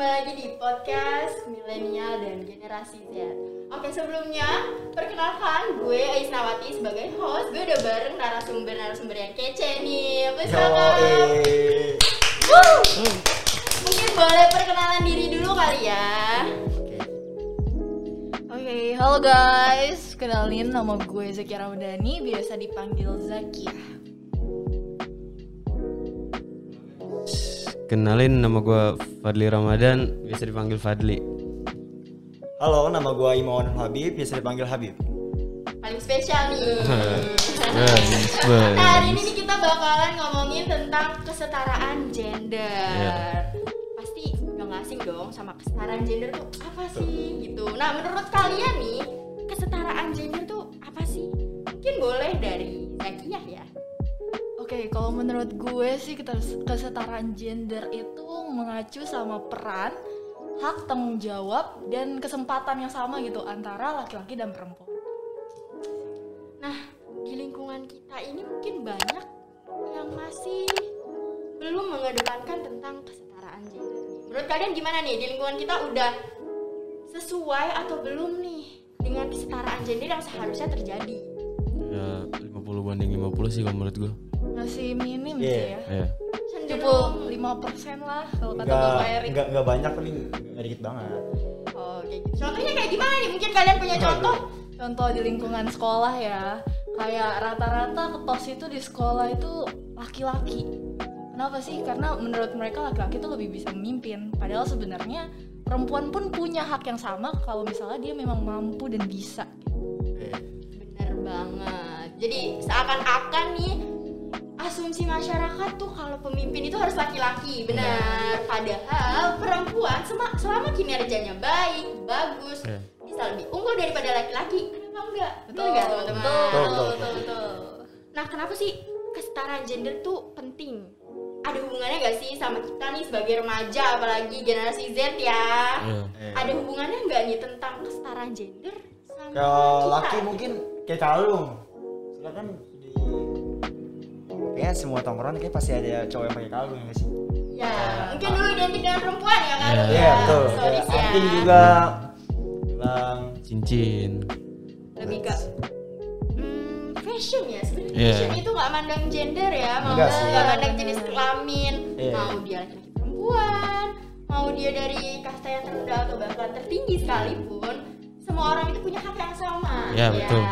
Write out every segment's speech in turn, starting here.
kembali lagi di podcast milenial dan generasi Z. Oke sebelumnya perkenalkan gue Aisnawati sebagai host. Gue udah bareng narasumber-narasumber yang kece nih. Apa kabar? Wuh. Mungkin boleh perkenalan diri dulu kali ya. Oke, halo guys. Kenalin nama gue Zakia Ramadhani, biasa dipanggil Zakia. Kenalin nama gue Fadli Ramadan, biasa dipanggil Fadli. Halo, nama gua Imawan Habib, biasa dipanggil Habib. Paling spesial nih. Nah, hari ini kita bakalan ngomongin tentang kesetaraan gender. Iya. Pasti udah gak asing dong sama kesetaraan gender tuh apa sih gitu. Nah, menurut kalian nih, kesetaraan gender tuh apa sih? Mungkin boleh dari Zakiah ya. Oke, kalau menurut gue sih kesetaraan gender itu mengacu sama peran, hak tanggung jawab dan kesempatan yang sama gitu antara laki-laki dan perempuan. Nah, di lingkungan kita ini mungkin banyak yang masih belum mengedepankan tentang kesetaraan gender. nih. Menurut kalian gimana nih? Di lingkungan kita udah sesuai atau belum nih dengan kesetaraan gender yang seharusnya terjadi? Ya 50 banding 50 sih kalau menurut gue. Masih minim Iya. sih ya. Cenderung 75% lah kalau kata Bapak Erik. enggak, enggak banyak tapi enggak dikit banget. Oh, kayak gitu. Contohnya kayak gimana nih? Mungkin kalian punya contoh? Contoh di lingkungan sekolah ya, kayak rata-rata ketos itu di sekolah itu laki-laki. Kenapa sih? Karena menurut mereka laki-laki itu lebih bisa memimpin. Padahal sebenarnya perempuan pun punya hak yang sama kalau misalnya dia memang mampu dan bisa. Bener banget. Jadi seakan-akan nih asumsi masyarakat tuh kalau pemimpin itu harus laki-laki, benar. Padahal perempuan sema- selama kinerjanya baik, bagus, Iya. bisa lebih unggul daripada laki-laki. Kenapa enggak? Betul enggak teman-teman? betul, betul, betul, betul. Nah, kenapa sih kesetaraan gender tuh penting? Ada hubungannya gak sih sama kita nih sebagai remaja, apalagi generasi Z ya? Ya. Eh, Ada hubungannya nggak nih tentang kesetaraan gender sama Kalau kita? laki mungkin kayak kalung. Soalnya kan kayaknya semua tongkrongan kayak pasti ada cowok yang pakai kalung ya sih? Ya, mungkin dulu identik dengan perempuan ya kan? Iya. Iya, betul. Sorry ya. anting juga bilang Cincin. Lebih ke hmm, fashion ya sebenarnya Iya. fashion itu nggak mandang gender ya, mau nggak mandang jenis kelamin, Iya. mau dia laki-laki perempuan, mau dia dari kasta yang terendah atau bahkan tertinggi sekalipun, semua orang itu punya hak yang sama. Iya, betul.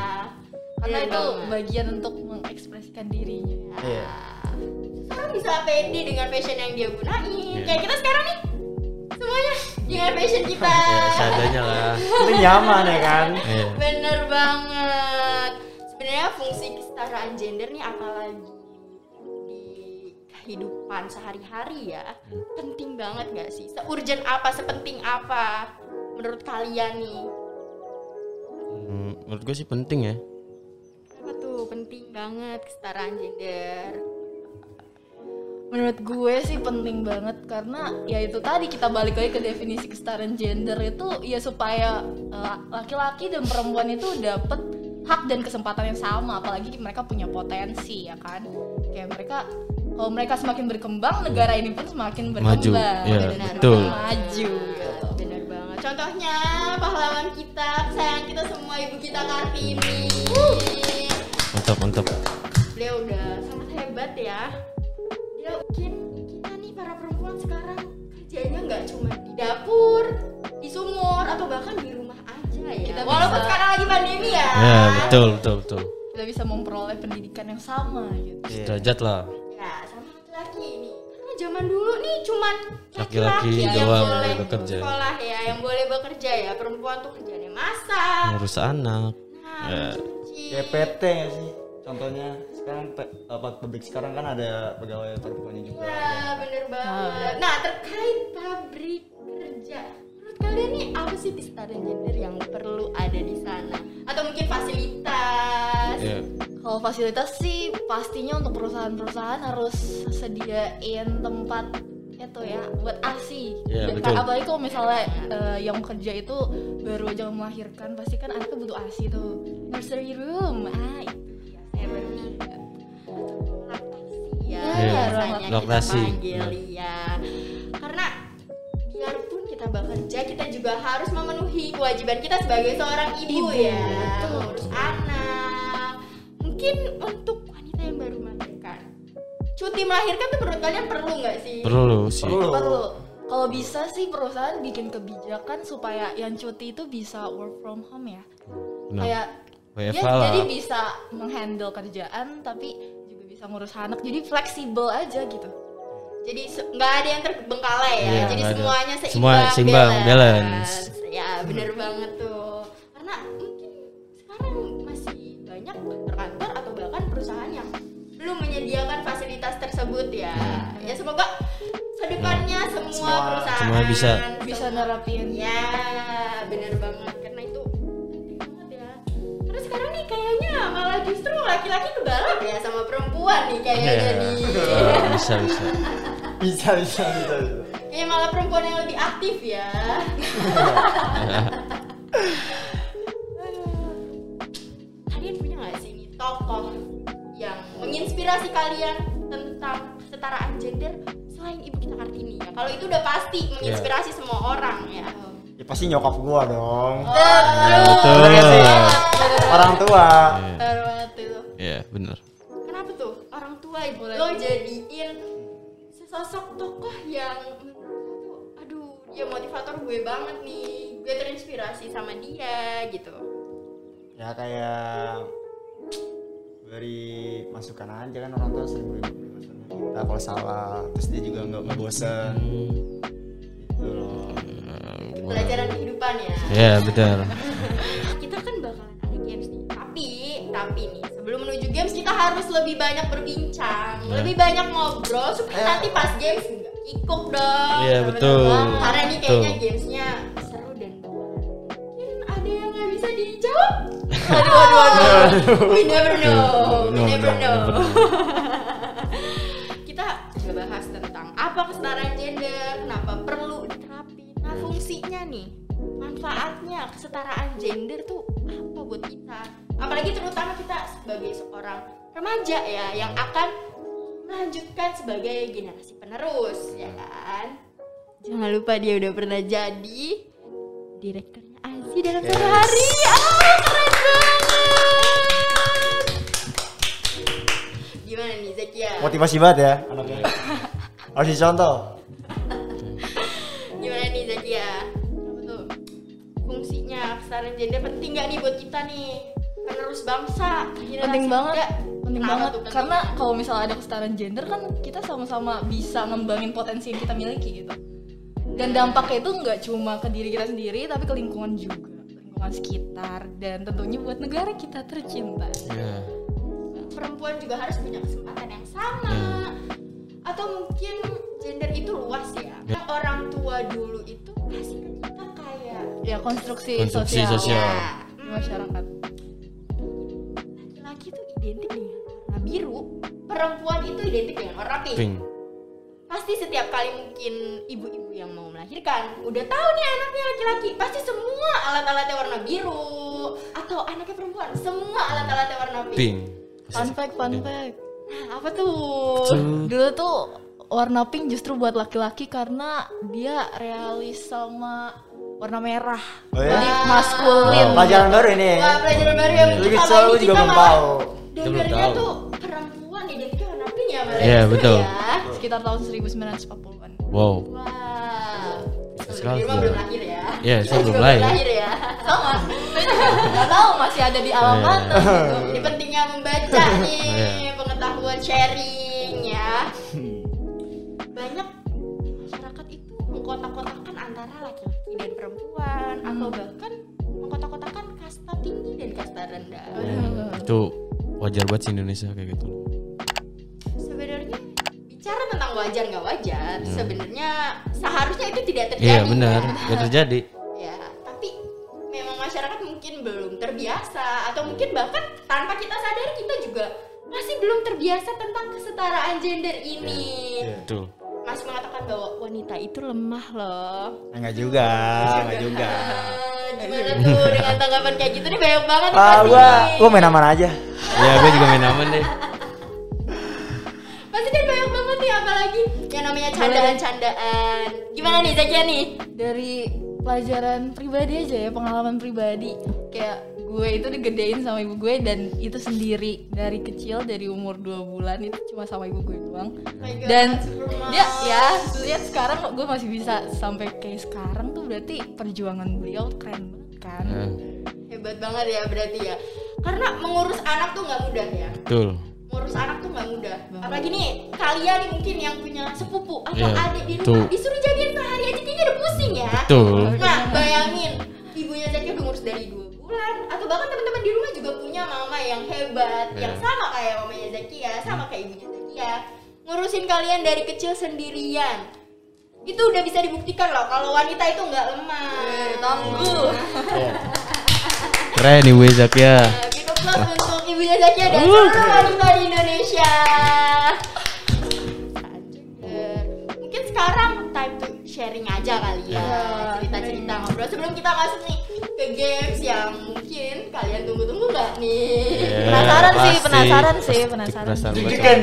Karena Bener itu banget. bagian untuk mengekspresikan dirinya. Iya. Sekarang bisa pede dengan fashion yang dia gunain. Iya. Kayak kita sekarang nih, semuanya dengan fashion kita. Ya, seadanya lah. itu nyaman ya kan? Iya. Bener banget. Sebenarnya fungsi kesetaraan gender nih apalagi di kehidupan sehari-hari ya penting banget gak sih? Seurgent apa, sepenting apa menurut kalian nih? Hmm, menurut gue sih penting ya. Tuh penting banget kesetaraan gender? Menurut gue sih penting banget karena ya itu tadi kita balik lagi ke definisi kesetaraan gender itu ya supaya eh, laki-laki dan perempuan itu dapat hak dan kesempatan yang sama apalagi mereka punya potensi ya kan kayak mereka kalau mereka semakin berkembang negara ini pun semakin Maju, berkembang ya, Benar betul. maju bener banget. Contohnya pahlawan kita, sayang kita semua ibu kita Kartini. Mantap, mantap. Beliau udah sangat hebat ya. Dia bikin kita nih para perempuan sekarang kerjanya nggak cuma di dapur, di sumur atau bahkan di rumah aja ya. Kita Walaupun bisa- sekarang lagi pandemi ya. Ya, betul, betul, betul. kita bisa memperoleh pendidikan yang sama gitu Iya. Derajat lah. Ya, sama laki-laki ini. Karena zaman dulu nih cuman Laki-laki yang boleh bekerja. Sekolah ya, yang boleh bekerja ya. Perempuan tuh kerjanya masak. Ngurus anak. Ya. PT nggak sih? Contohnya sekarang apa pabrik sekarang kan ada pegawai perempuannya juga. Wah, bener banget. Nah, terkait pabrik kerja, menurut kalian nih apa sih kesetaraan gender yang perlu ada di sana? Atau mungkin fasilitas? Ya. Kalau fasilitas sih pastinya untuk perusahaan-perusahaan harus sediain tempat itu ya buat ASI. Iya, Dan betul. Apalagi kalau misalnya eh, yang kerja itu baru aja melahirkan, pasti kan anaknya butuh ASI tuh. Nursery room, ah itu baru ya, Iya, biasanya kita laktasi. panggil ya. Karena biarpun bekerja kita juga harus memenuhi kewajiban kita sebagai seorang ibu, Ibu, ya betul. mengurus anak mungkin untuk wanita yang baru melahirkan cuti melahirkan tuh menurut kalian perlu nggak sih Perlu sih. Perlu. perlu kalau bisa sih perusahaan bikin kebijakan supaya yang cuti itu bisa work from home ya Benar. kayak WFH ya, lah. jadi bisa menghandle kerjaan tapi juga bisa ngurus anak jadi fleksibel aja gitu jadi nggak ada yang terbengkalai ya Iya, jadi nggak ada. semuanya seimbang Semua seimbang, balance. ya bener banget tuh menyediakan fasilitas tersebut ya ya semoga sedepannya semua, Semua- perusahaan semua bisa. bisa nerapin ya bener banget karena itu penting banget ya karena sekarang nih kayaknya malah justru laki-laki kebalap ya sama perempuan nih kayaknya Iya. nih bisa bisa. Bisa bisa bisa. bisa. Kayak malah perempuan yang lebih aktif ya. kalian punya nggak sih nih tokoh menginspirasi kalian tentang kesetaraan gender selain ibu kita kartini ya? Kalau itu udah pasti menginspirasi semua orang ya. Ya pasti nyokap gua dong. Betul. Bener nggak sih? Orang tua. Iya. Terwet itu Iya, benar. Kenapa tuh orang tua Boleh. lo jadiin sesosok tokoh yang aduh dia motivator gue banget nih, gue terinspirasi sama dia gitu. Ya kayak beri masukan aja kan orang tua sering beri masukan kita kalau salah terus dia juga nggak nggak bosan gitu loh Pelajaran kehidupan ya. Iya, betul. Kita kan bakalan ada games nih. Tapi, tapi nih sebelum menuju games kita harus lebih banyak berbincang, Ya. lebih banyak ngobrol supaya nanti pas games nggak kikuk dong. Iya, betul. Karena ini kayaknya Betul. gamesnya aduh aduh aduh We never know. We No, never no, know. Kita coba bahas tentang apa kesetaraan gender, kenapa perlu diterapin. Nah, fungsinya nih, manfaatnya kesetaraan gender tuh apa buat kita? Apalagi terutama kita sebagai seorang remaja ya yang akan melanjutkan sebagai generasi penerus, ya kan? Jangan lupa dia udah pernah jadi direkturnya Azi dalam satu Yes. hari. Ah, keren Gimana nih Zakia? motivasi banget ya anaknya harus dicontoh Gimana nih Zakia? Apa tuh? Fungsinya kesetaraan gender penting gak nih buat kita nih? Penerus bangsa. penting banget muda. penting Kenapa banget karena kalau misalnya ada kesetaraan gender kan kita sama-sama bisa ngembangin potensi yang kita miliki gitu dan dampaknya itu nggak cuma ke diri kita sendiri tapi ke lingkungan juga lingkungan sekitar dan tentunya buat negara kita tercinta Iya. Perempuan juga harus punya kesempatan yang sama. Atau mungkin gender itu luas ya. Yang orang tua dulu itu kasih ke kita kayak ya konstruksi, Konstruksi sosial, sosial. ya, hmm, masyarakat laki-laki itu identik dengan warna biru, perempuan itu identik dengan warna pink. Pink. Pasti setiap kali mungkin ibu-ibu yang mau melahirkan udah tahu nih anaknya laki-laki, pasti semua alat-alatnya warna biru atau anaknya perempuan, semua alat-alatnya warna pink. Pink. Fun fact fun fact Nah, apa tuh? dulu tuh warna pink justru buat laki-laki karena dia realis sama warna merah Oh, ya? jadi maskulin Oh, pelajaran baru ini Wah, pelajaran baru yang bisa sama ini juga kita belum tahu Kita belum dengarnya tahu. tuh perempuan identiknya warna pink ya malah Iya, justru betul. ya. sekitar tahun 1940-an Wow. Wah. Sekali belum lahir ya. Iya, saya juga belum lahir. ya. sama nggak tahu masih ada di alam Iya. mana gitu. Ini pentingnya membaca nih, Iya. pengetahuan sharing ya. Banyak masyarakat itu mengkotak-kotakan antara laki-laki dan perempuan atau bahkan mengkotak-kotakan kasta tinggi dan kasta rendah. Itu wajar banget sih Indonesia kayak gitu. Wajar nggak wajar, Hmm. sebenarnya seharusnya itu tidak terjadi. Iya, benar. ya. Gak terjadi. Ya, tapi memang masyarakat mungkin belum terbiasa atau mungkin bahkan tanpa kita sadari kita juga masih belum terbiasa tentang kesetaraan gender ini. Iya. Betul. Masih mengatakan bahwa wanita itu lemah loh. enggak juga enggak juga gimana tuh dengan tanggapan kayak gitu nih banyak banget nih ah pasti gua nih. gua main aman aja Ya, gue juga main aman deh. Candaan-candaan. Gimana nih Zakia nih? dari pelajaran pribadi aja ya pengalaman pribadi kayak gue itu digedein sama ibu gue dan itu sendiri dari kecil dari umur 2 bulan itu cuma sama ibu gue doang Oh God, dan dia mom. ya lihat sekarang gue masih bisa sampai kayak sekarang tuh berarti perjuangan beliau keren banget kan Ya, Hebat banget ya berarti ya. Karena mengurus anak tuh nggak mudah ya. betul. Ngurus anak tuh nggak mudah. Apalagi nih kalian nih mungkin yang punya sepupu atau Iya, adik di betul. rumah disuruh jadiin sehari aja kayaknya udah pusing ya. Betul. Nah, bayangin ibunya Zakia udah ngurus dari dua bulan atau bahkan teman-teman di rumah juga punya mama yang hebat, Iya. yang sama kayak mamanya Zakia, sama kayak ibunya Zakia. Ngurusin kalian dari kecil sendirian. Itu udah bisa dibuktikan loh kalau wanita itu nggak lemah. tangguh Keren ibu Zakia. Nah, Kita plus untuk ibunya Zakia dan seluruh wanita di Indonesia. Mungkin sekarang time to sharing aja kali ya Iya, cerita-cerita ngobrol sebelum kita masuk nih ke games yang mungkin kalian tunggu-tunggu nggak nih? Ya, Penasaran sih, pasti. penasaran sih, Pasti penasaran. penasaran. Deg-degan.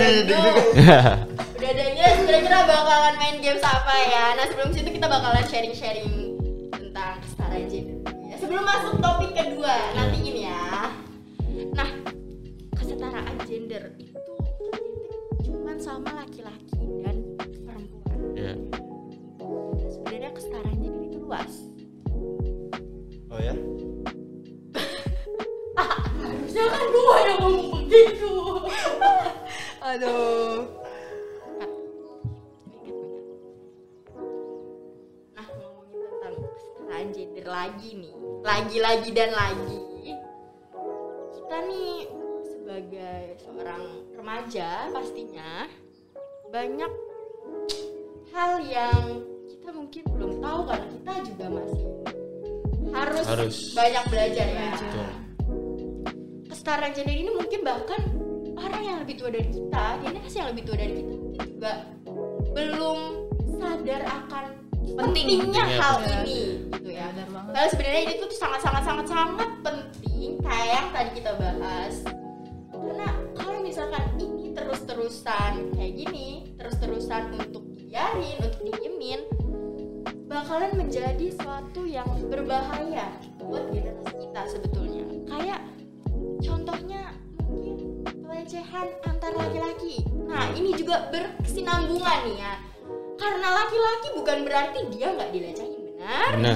Udah ada guys, kira-kira bakalan main games apa ya? Nah sebelum situ kita bakalan sharing-sharing tentang kesetaraan gender. Ya, sebelum masuk topik kedua, nanti ini ya. Nah, kesetaraan gender itu cuman sama laki-laki dan perempuan. Ya. Sebenarnya kesetaraan gender itu luas. Oh ya? Harusnya kan gua yang ngomong begitu. aduh Nah, ngomongin tentang kesetaraan gender lagi nih. Lagi-lagi dan lagi. Banyak hal yang kita mungkin belum tahu karena kita juga masih harus, Harus. banyak belajar ya. Betul. Kesetaraan gender ini mungkin bahkan orang yang lebih tua dari kita, generasi yang lebih tua dari kita mungkin juga belum sadar akan pentingnya Pentingnya hal betul. ini gitu ya. benar banget Padahal sebenarnya ini tuh sangat sangat sangat sangat penting kayak yang tadi kita bahas. Terus-terusan kayak gini, terus-terusan untuk dibiarin, untuk diemin, bakalan menjadi suatu yang berbahaya buat generasi kita sebetulnya. Kayak contohnya mungkin pelecehan antar laki-laki. Nah, ini juga berkesinambungan nih ya. Karena laki-laki bukan berarti dia nggak dilecehin, benar? Benar.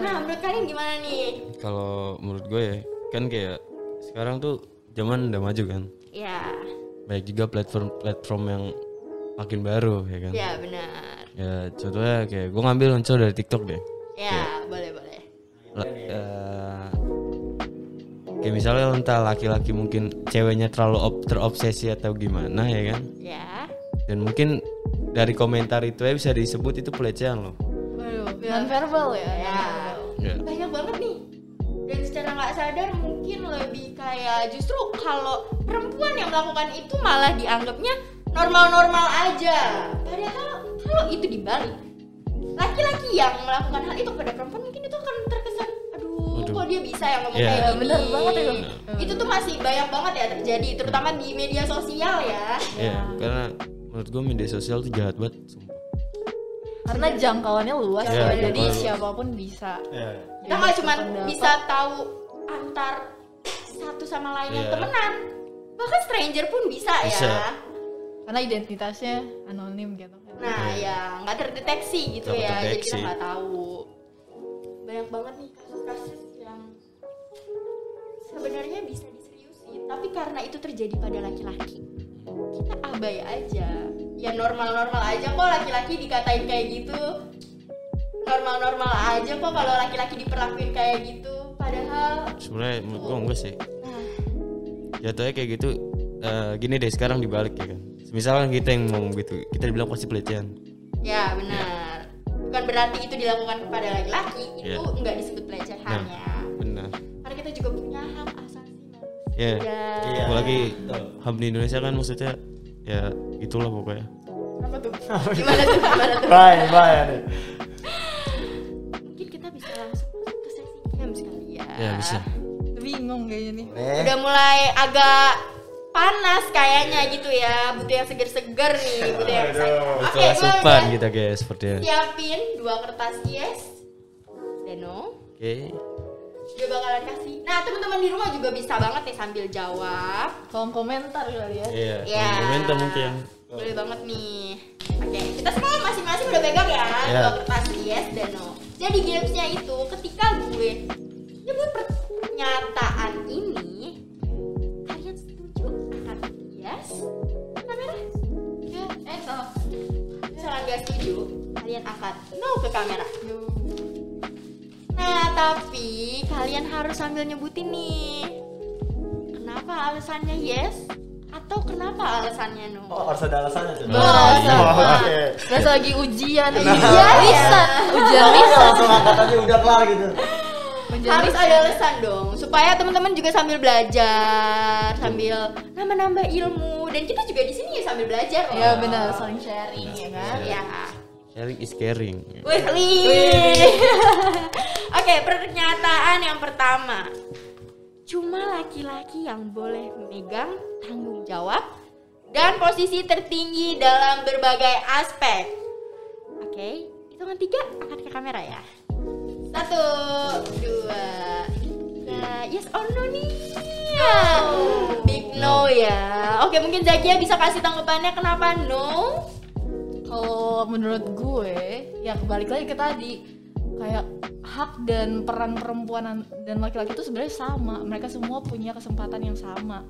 Nah, menurut kalian gimana nih? Kalau menurut gue ya, kan kayak sekarang tuh zaman udah maju kan. Ya, Banyak juga platform-platform yang makin baru ya kan. ya benar. Ya contohnya kayak gue ngambil contoh dari TikTok deh. Ya, boleh boleh. La- eh, kayak misalnya entah laki-laki mungkin ceweknya terlalu op- terobsesi atau gimana ya kan. Ya. Dan mungkin dari komentar itu ya bisa disebut itu pelecehan loh. Waduh, non verbal ya, Ya. Ya. Kayak justru kalau perempuan yang melakukan itu malah dianggapnya normal-normal aja. Padahal kalau itu dibalik, laki-laki yang melakukan hal itu kepada perempuan mungkin itu akan terkesan, aduh, Aduh. kok dia bisa yang ngomong Iya. kayak Ya, gini. bener banget itu. Itu tuh masih banyak banget ya terjadi, terutama di media sosial ya. Ya, karena menurut gue media sosial tuh jahat banget. sumpah. karena jangkauannya luas Ya, ya, jadi siapa pun bisa Iya. kita nggak cuma bisa tahu antar satu sama lain yang Iya. temenan. Bahkan stranger pun bisa, Bisa. ya karena identitasnya anonim gitu. Nah ya nggak terdeteksi gitu Nggak ya jadi kita nggak tahu. Banyak banget nih kasus-kasus yang sebenarnya bisa diseriusin tapi karena itu terjadi pada laki-laki. Kita abai aja. Ya normal-normal aja kok laki-laki dikatain kayak gitu. Normal-normal aja kok kalau laki-laki diperlakuin kayak gitu padahal Sebenarnya menurut gue enggak sih. nah Jatuhnya kayak gitu. eh, gini deh sekarang dibalik ya kan. Misalkan kita yang ngomong gitu, kita dibilang pasti pelecehan. ya benar bukan berarti itu dilakukan kepada laki-laki itu Ya. nggak disebut pelecehan Nah. ya Benar. karena kita juga punya hak asasi manusia Ya. Iya. Apalagi ham di Indonesia kan maksudnya ya itulah pokoknya. apa tuh gimana tuh gimana tuh Bye, bye ya Ya bisa. bingung kayaknya nih Eh, udah mulai agak panas kayaknya gitu ya butuh yang seger-seger nih butuh yang. Aduh. oke gue asupan udah kita guys seperti itu. siapin dua kertas yes dan no Oke. dia bakalan kasih nah teman-teman di rumah juga bisa banget nih sambil jawab kolom komentar kali ya Iya. Ya. Komentar mungkin. boleh banget nih oke kita sekarang masing-masing udah pegang ya Ya. dua kertas yes dan no jadi gamesnya itu ketika gue nyebut pernyataan ini kalian setuju akan yes kamera ya eh salah misalnya nggak setuju kalian akan no ke kamera nah tapi kalian harus sambil nyebutin nih kenapa alasannya yes atau kenapa alasannya no Oh, harus ada alasannya tuh. Oh, Oh, sama. Oke. Berasa lagi ujian Iya, riset ya. ujian riset langsung angkat aja udah kelar gitu. Harus ada alasan dong supaya teman-teman juga sambil belajar sambil nambah-nambah ilmu dan kita juga di sini ya sambil belajar loh. ya benar saling sharing ya kan ya Sharing is caring. Wih, wih. Oke, pernyataan yang pertama. Cuma laki-laki yang boleh memegang tanggung jawab dan posisi tertinggi dalam berbagai aspek. Oke, hitungan tiga angkat ke kamera ya. Satu, dua, tiga. Yes or no nih? Big no ya. Oke, mungkin Zakia bisa kasih tanggapannya kenapa no? kalau menurut gue ya balik lagi ke tadi kayak hak dan peran perempuan dan laki-laki itu sebenarnya sama mereka semua punya kesempatan yang sama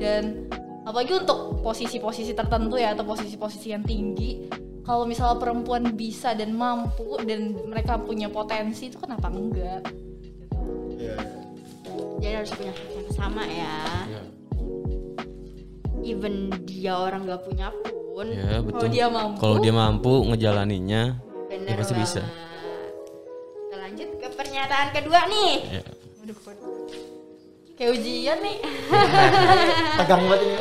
dan apalagi untuk posisi-posisi tertentu ya atau posisi-posisi yang tinggi kalau misalnya perempuan bisa dan mampu dan mereka punya potensi itu kenapa enggak Iya. Jadi harus punya yang sama ya. Ya. Even dia orang gak punya pun. Betul. kalau dia mampu Kalau dia mampu ngejalaninya, Bener ya pasti banget. bisa. Kita lanjut ke pernyataan kedua nih. Ya. kayak ujian nih Tegang banget ini.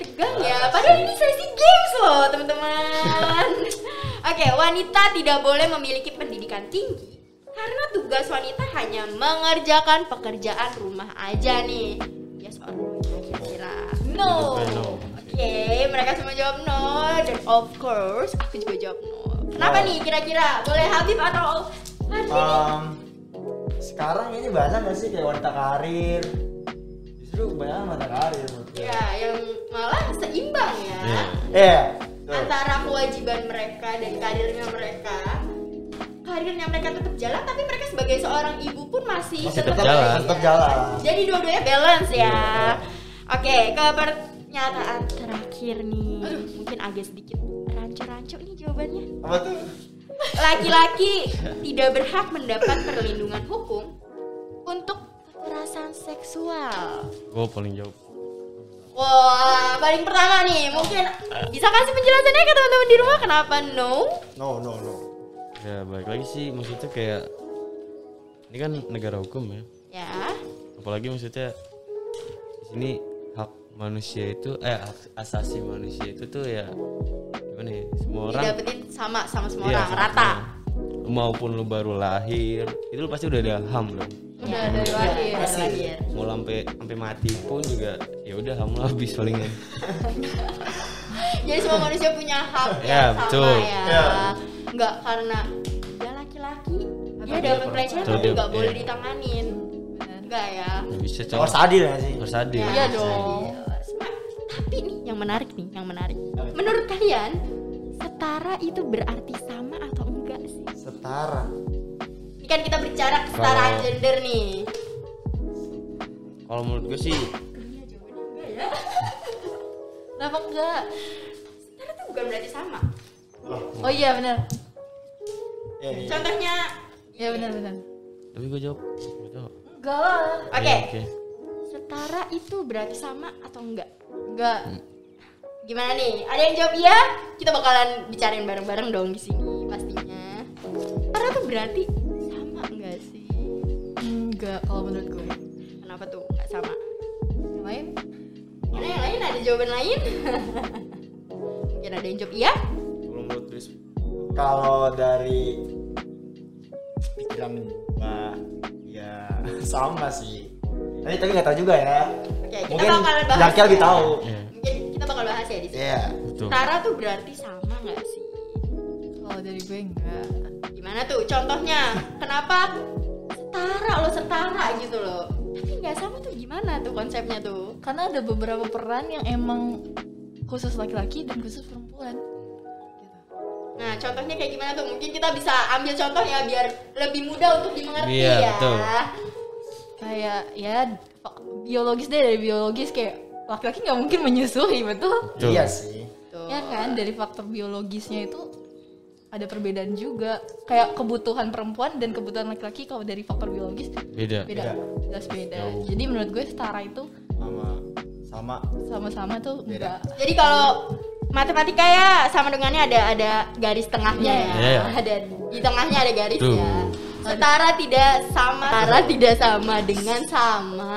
Tegang ya, padahal ini sesi games loh teman-teman. Oke, wanita tidak boleh memiliki pendidikan tinggi karena tugas wanita hanya mengerjakan pekerjaan rumah aja nih. Or no kira-kira? No. Oke, mereka semua jawab no dan of course aku juga jawab no. Kenapa nih kira-kira? Boleh Habib atau nih? Um, sekarang ini bahasa nggak sih kayak wanita karir? Justru kebanyakan wanita karir. Ya, yang malah seimbang ya. Iya. Iya. betul. Antara kewajiban mereka dan karirnya mereka. Karirnya mereka tetap jalan, tapi mereka sebagai seorang ibu pun masih, Masih tetap tetap jalan. Tetap jalan. Jadi dua-duanya balance ya. Iya. Oke, ke pernyataan terakhir nih. Mungkin agak sedikit rancu-rancu nih jawabannya. Apa tuh? Laki-laki tidak berhak mendapat perlindungan hukum untuk kekerasan seksual. Gue paling jauh. Wah, paling pertama nih, mungkin bisa kasih penjelasannya ke teman-teman di rumah kenapa no? No, no, no. Ya balik lagi sih maksudnya kayak ini kan negara hukum ya. Ya, Apalagi maksudnya di sini hak manusia itu eh hak asasi manusia itu tuh ya gimana ya semua orang didapetin sama sama semua Iya, orang sama rata. semua. maupun lu baru lahir itu lu pasti udah ada ham dong udah Ya, dari lahir dari lahir. mau sampai sampai mati pun juga ya udah ham lu habis palingan Jadi semua manusia punya hak Ya, yang sama betul. ya. Ya. Enggak karena dia laki-laki, dia dapat pelecehan tapi nggak boleh iya. ditanganin. Enggak ya. nggak bisa Harus cowok adil ya sih. harus adil Ya, Iya dong. Tapi nih yang menarik nih, yang menarik. Menurut kalian setara itu berarti sama atau enggak sih? Setara. Kan kita bicara kesetaraan gender nih. kalau menurut gue sih kenapa enggak Setara itu bukan berarti sama. oh iya benar Iya, iya. Contohnya, iya benar benar tapi gue jawab enggak lah oke, Ya, oke setara itu berarti sama atau enggak? enggak Gimana nih? Ada yang jawab iya? Kita bakalan bicarain bareng-bareng dong di sini pastinya. Karena tuh berarti? Kalau menurut gue Kenapa tuh enggak sama? yang lain Mana yang lain ada jawaban lain? Mungkin ada yang jawab iya? kalau menurut Chris Kalau dari pikiran gua ya sama sih. Tapi tapi nggak tahu juga ya. Oke, kita Mungkin bahas. Jaki lebih ya. tahu. Iya, Mungkin kita bakal bahas ya di sini. Iya. betul. Setara tuh berarti sama nggak sih? Kalau dari gue enggak. Gimana tuh contohnya? Kenapa setara lo setara gitu loh? Tapi nggak sama tuh gimana tuh konsepnya tuh? Karena ada beberapa peran yang emang khusus laki-laki dan khusus perempuan. Gitu. Nah, contohnya kayak gimana tuh? Mungkin kita bisa ambil contoh ya biar lebih mudah untuk dimengerti Iya, ya. betul. Kayak ya biologis deh dari biologis kayak laki-laki nggak mungkin menyusui betul? Betul. Iya sih. Tuh. Ya kan dari faktor biologisnya itu ada perbedaan juga. Kayak kebutuhan perempuan dan kebutuhan laki-laki kalau dari faktor biologis Beda. beda, jelas beda. Jauh. Jadi menurut gue setara itu Sama sama sama-sama tuh Beda. enggak. Jadi kalau matematika ya sama dengannya ada ada garis tengahnya ya. Iya, iya. Ada di tengahnya ada garis Tuh. ya. Setara tidak sama. Setara tidak sama dengan sama.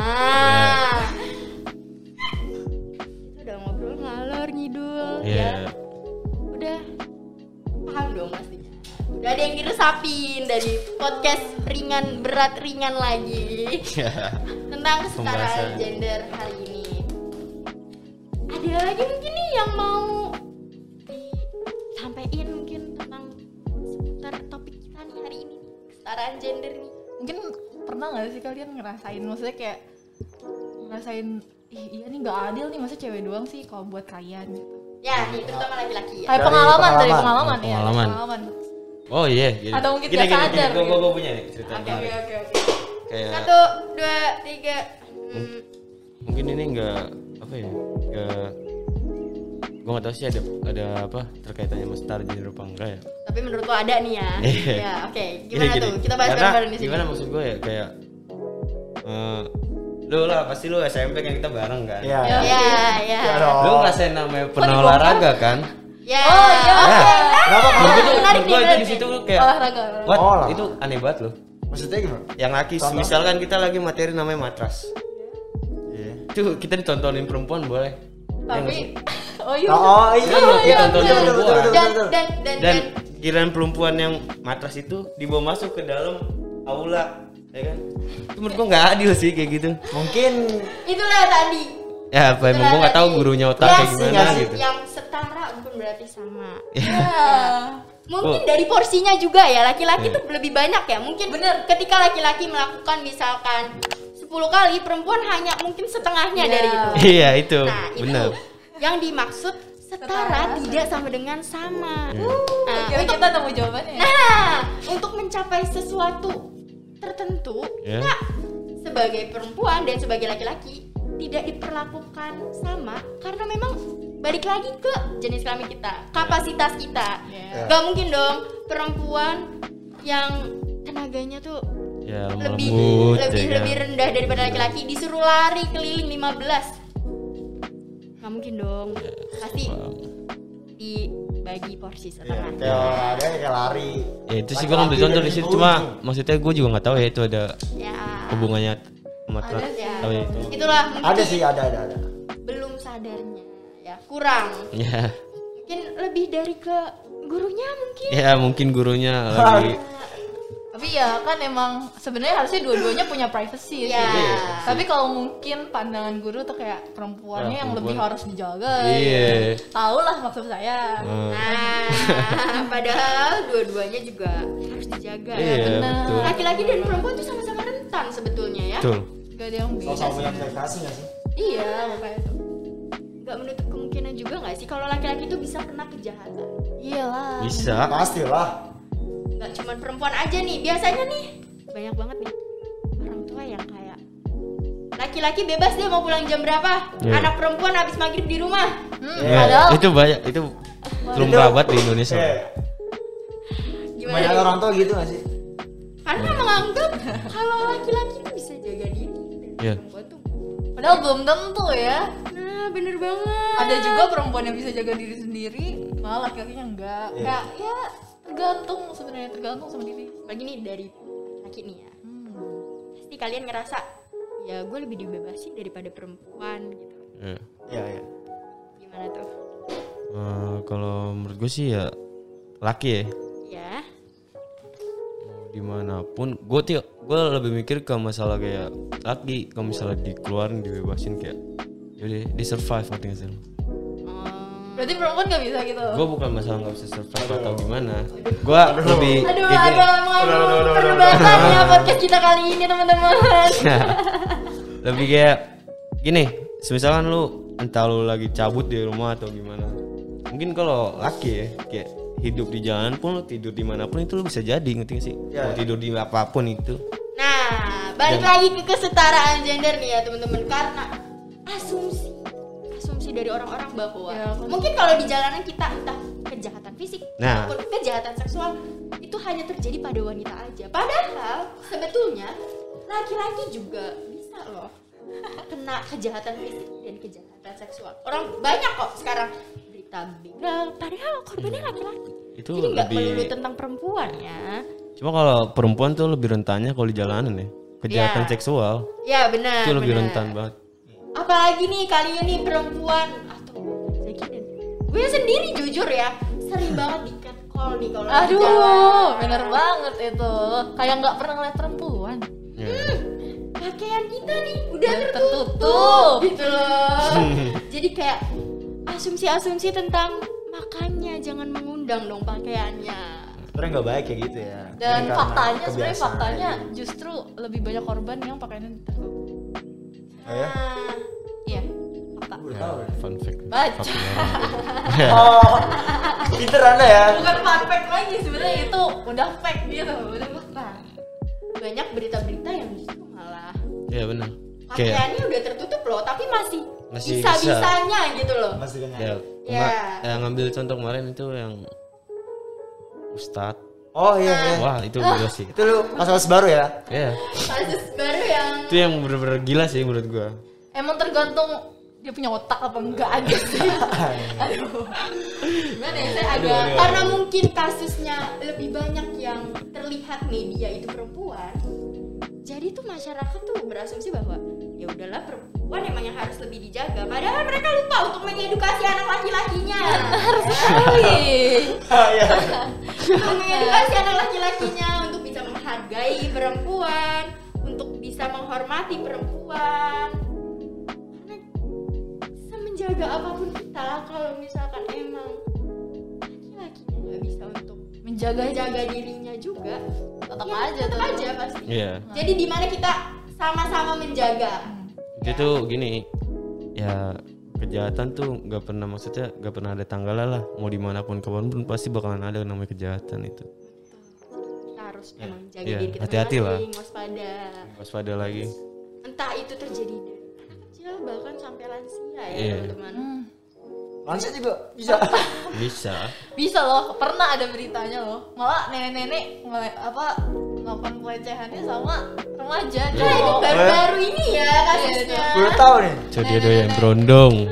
Kita udah ngobrol ngalor ngidul Iya. ya. Udah ada yang diresapin dari podcast ringan berat ringan lagi tentang kesetaraan Pembahasan. gender hari ini. Ada lagi mungkin nih yang mau disampaikan mungkin tentang seputar topik kita nih hari ini kesetaraan gender nih. Mungkin pernah nggak sih kalian ngerasain maksudnya kayak ngerasain ih iya nih nggak adil nih masa cewek doang sih kalau buat kalian gitu. Ya, nih terutama laki-laki ya. Kayak Dari pengalaman, dari pengalaman. pengalaman ya, Pengalaman. pengalaman. Oh iya. Gini. Atau mungkin gini, nggak gini, sadar Gini, gue gitu. gue punya nih cerita. Oke, oke, oke. Kayak Satu, dua, tiga. Hmm. mungkin ini enggak apa ya? Enggak gue gak tahu sih ada ada apa terkaitannya sama star gender apa enggak ya Tapi menurut lo ada nih ya. Iya. ya, oke. Gini, Gimana gini. tuh? Kita bahas bareng-bareng di sini. gimana maksud gue ya kayak eh lu lah pasti lu SMP kan kita bareng kan Iya. Ya. Ya, ya. Iya dong. lu ngerasain namanya pernah olahraga kan Ya. Oh, iya. ya menurut gue tuh menarik gue itu di situ tuh kayak Olahraga. what Oh, itu aneh banget loh Maksudnya gimana? yang laki misalkan kita lagi materi namanya matras Iya. itu kita ditontonin perempuan boleh Ya? Tapi oh iya. Oh, iya. Iya, iya, ditonton betul, perempuan. Dan dan dan dan dan giliran perempuan yang matras itu dibawa masuk ke dalam aula ya kan itu menurut gua nggak adil sih kayak gitu Mungkin itulah tadi. Ya apa emang gua nggak tahu gurunya otak Ya, kayak gimana gitu Yang setara bukan berarti sama. Ya. Mungkin Oh. dari porsinya juga ya laki-laki tuh lebih banyak ya. Mungkin Bener. ketika laki-laki melakukan misalkan 10 kali, perempuan hanya mungkin setengahnya Iya. dari itu. iya itu Nah, itu benar yang dimaksud setara Setara. tidak sama dengan sama. Iya. Nah, Kira untuk kita nemu jawabannya. ya? Nah, untuk mencapai sesuatu tertentu, Ya. kita sebagai perempuan dan sebagai laki-laki tidak diperlakukan sama karena memang balik lagi ke jenis kelamin kita, kapasitas kita. Ya. Gak mungkin dong perempuan yang tenaganya tuh ya lebih lembut lebih ya kan? lebih rendah daripada laki-laki disuruh lari keliling 15 nggak mungkin dong pasti Paham. dibagi porsi Iya, setengah kayak olahraga kayak lari. ya itu sih gua ngambil contoh di situ cuma maksudnya gua juga nggak tahu ya itu ada ya hubungannya Ada sih. ya ya itu itulah mungkin Ada sih, ada ada ada. belum sadarnya ya kurang ya mungkin lebih dari ke gurunya mungkin ya mungkin gurunya lagi Tapi ya kan emang sebenarnya harusnya dua-duanya punya privacy Iya. sih. Tapi kalau mungkin pandangan guru tuh kayak perempuannya Ya, yang lebih perempuan. harus dijaga. Iya. Tahu lah maksud saya. Hmm. nah padahal dua-duanya juga harus dijaga iya ya benar. laki-laki dan perempuan tuh sama-sama rentan sebetulnya ya betul Gak ada yang beda. Sih. punya privasi nggak sih? Iya, makanya tuh. nggak menutup kemungkinan juga nggak sih kalau laki-laki tuh bisa kena kejahatan Iyalah. bisa Pastilah. nggak cuma perempuan aja nih biasanya nih banyak banget nih orang tua yang kayak laki-laki bebas dia mau pulang jam berapa Iya. anak perempuan habis maghrib di rumah Hmm, Ya, padahal itu banyak itu lumrah banget di Indonesia gimana banyak orang tua gitu nggak sih? karena menganggap kalau laki-laki bisa jaga diri Iya. perempuan tuh padahal belum tentu ya. nah bener banget Ada juga perempuan yang bisa jaga diri sendiri, malah laki-lakinya enggak. Iya. Kayak ya tergantung sebenarnya tergantung sama diri. lagi nih dari laki nih ya Hmm. pasti kalian ngerasa ya gue lebih dibebasin daripada perempuan gitu Ya. Iya iya. gimana tuh Eh, kalau menurut gue sih ya laki ya ya di mana pun gue tuh gue lebih mikir ke masalah kayak laki kalau misalnya dikeluarin dibebasin kayak yaudah di survive ngerti gak sih Berarti perempuan gak bisa gitu. gue bukan masalah nggak bisa survive atau gimana. Gue lebih Aduh, kayak gini. ada mengandung perdebatan ya podcast kita kali ini teman-teman. lebih kayak gini misalkan lu entah lu lagi cabut di rumah atau gimana. Mungkin kalau laki ya kayak hidup di jalan pun lu tidur di mana pun itu lu bisa jadi ngerti gak sih Ya. mau tidur di apa pun itu Nah, balik lagi ke kesetaraan gender nih ya teman-teman karena asumsi asumsi dari orang-orang bahwa Ya, kan. mungkin kalau di jalanan kita entah kejahatan fisik Nah. maupun kejahatan seksual itu hanya terjadi pada wanita aja. Padahal sebetulnya laki-laki juga bisa loh kena kejahatan fisik dan kejahatan seksual. Orang banyak kok sekarang berita begal padahal korbannya laki-laki. itu Jadi nggak lebih melulu tentang perempuan ya. cuma kalau perempuan tuh lebih rentannya kalau di jalanan ya kejahatan Ya. seksual Ya benar. itu lebih benar. rentan banget apalagi nih kalian nih perempuan atau dan gue sendiri jujur ya sering banget di catcall nih kalau Aduh, jalan. bener banget itu. Kayak nggak pernah ngeliat perempuan. Ya. pakaian kita nih udah Udah tertutup, tertutup. gitu loh jadi kayak asumsi-asumsi tentang makanya jangan mengundang dong pakaiannya Sebenarnya nggak baik kayak gitu ya. Dan karena faktanya sebenarnya faktanya justru lebih banyak korban yang pakaiannya tertutup. Oh ya? nah, Iya, fakta. Ya, ya. fun fact Baca. Oh, pinter anda ya. Bukan fun fact lagi sebenarnya itu udah fact gitu, udah fakta. banyak berita-berita yang justru malah ya benar kayak pakaiannya udah tertutup loh tapi masih, Masih bisa-bisanya gitu loh Masih kan ya, Ya. ma- ya ngambil contoh kemarin itu yang Ustadz Oh iya iya. wah itu gila sih Itu lu kasus baru ya? ya kasus baru yang itu yang bener-bener gila sih menurut gua Emang tergantung dia punya otak apa enggak aja sih. Aduh. Gimana ya? Saya agak karena mungkin kasusnya lebih banyak yang terlihat media itu perempuan jadi tuh masyarakat tuh berasumsi bahwa ya udahlah perempuan emang yang harus lebih dijaga. Padahal mereka lupa untuk mengedukasi anak laki-lakinya. Harus sekali. Iya. untuk mengedukasi anak laki-lakinya untuk bisa menghargai perempuan untuk bisa menghormati perempuan. Karena semenjaga apa pun kita kalau misalkan emang menjaga dirinya juga. Tetap ya aja tetap tuh. aja pasti. Iya. Jadi di mana kita sama-sama menjaga. Itu tuh gini ya kejahatan tuh nggak pernah maksudnya nggak pernah ada tanggalnya lah. Mau di mana pun kapan pun pasti bakalan ada yang namanya kejahatan itu. Kita harus emang jaga Iya, diri kita hati-hati lah. waspada. Waspada lagi. Entah itu terjadi dari anak kecil bahkan sampai lansia ya Iya. teman-teman. Hmm. Lansia juga bisa. bisa Bisa loh, pernah ada beritanya loh. Malah nenek-nenek apa melakukan pelecehannya sama remaja. Iya. Nah, ini cowok. baru-baru ini ya kasusnya. Gue tahu nih. jadi ada yang berondong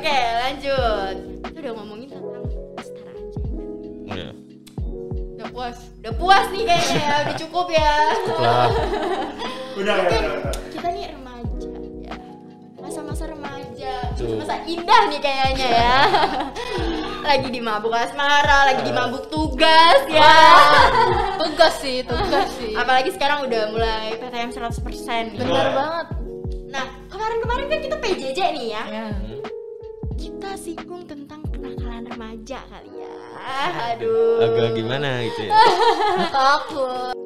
Oke, lanjut. Kita udah ngomongin tentang kesetaraan gender. ya Udah puas. Udah puas nih kayaknya ya, udah cukup ya. lah Udah Mungkin kita masa indah nih kayaknya ya. lagi di mabuk asmara, lagi di mabuk tugas ya. Tugas sih, tugas sih. Apalagi sekarang udah mulai PTM 100% nih. Bener banget. Nah, kemarin-kemarin kan kita PJJ nih ya. Ya. Kita singgung tentang kenakalan remaja kali ya. Aduh. agak gimana gitu ya Takut.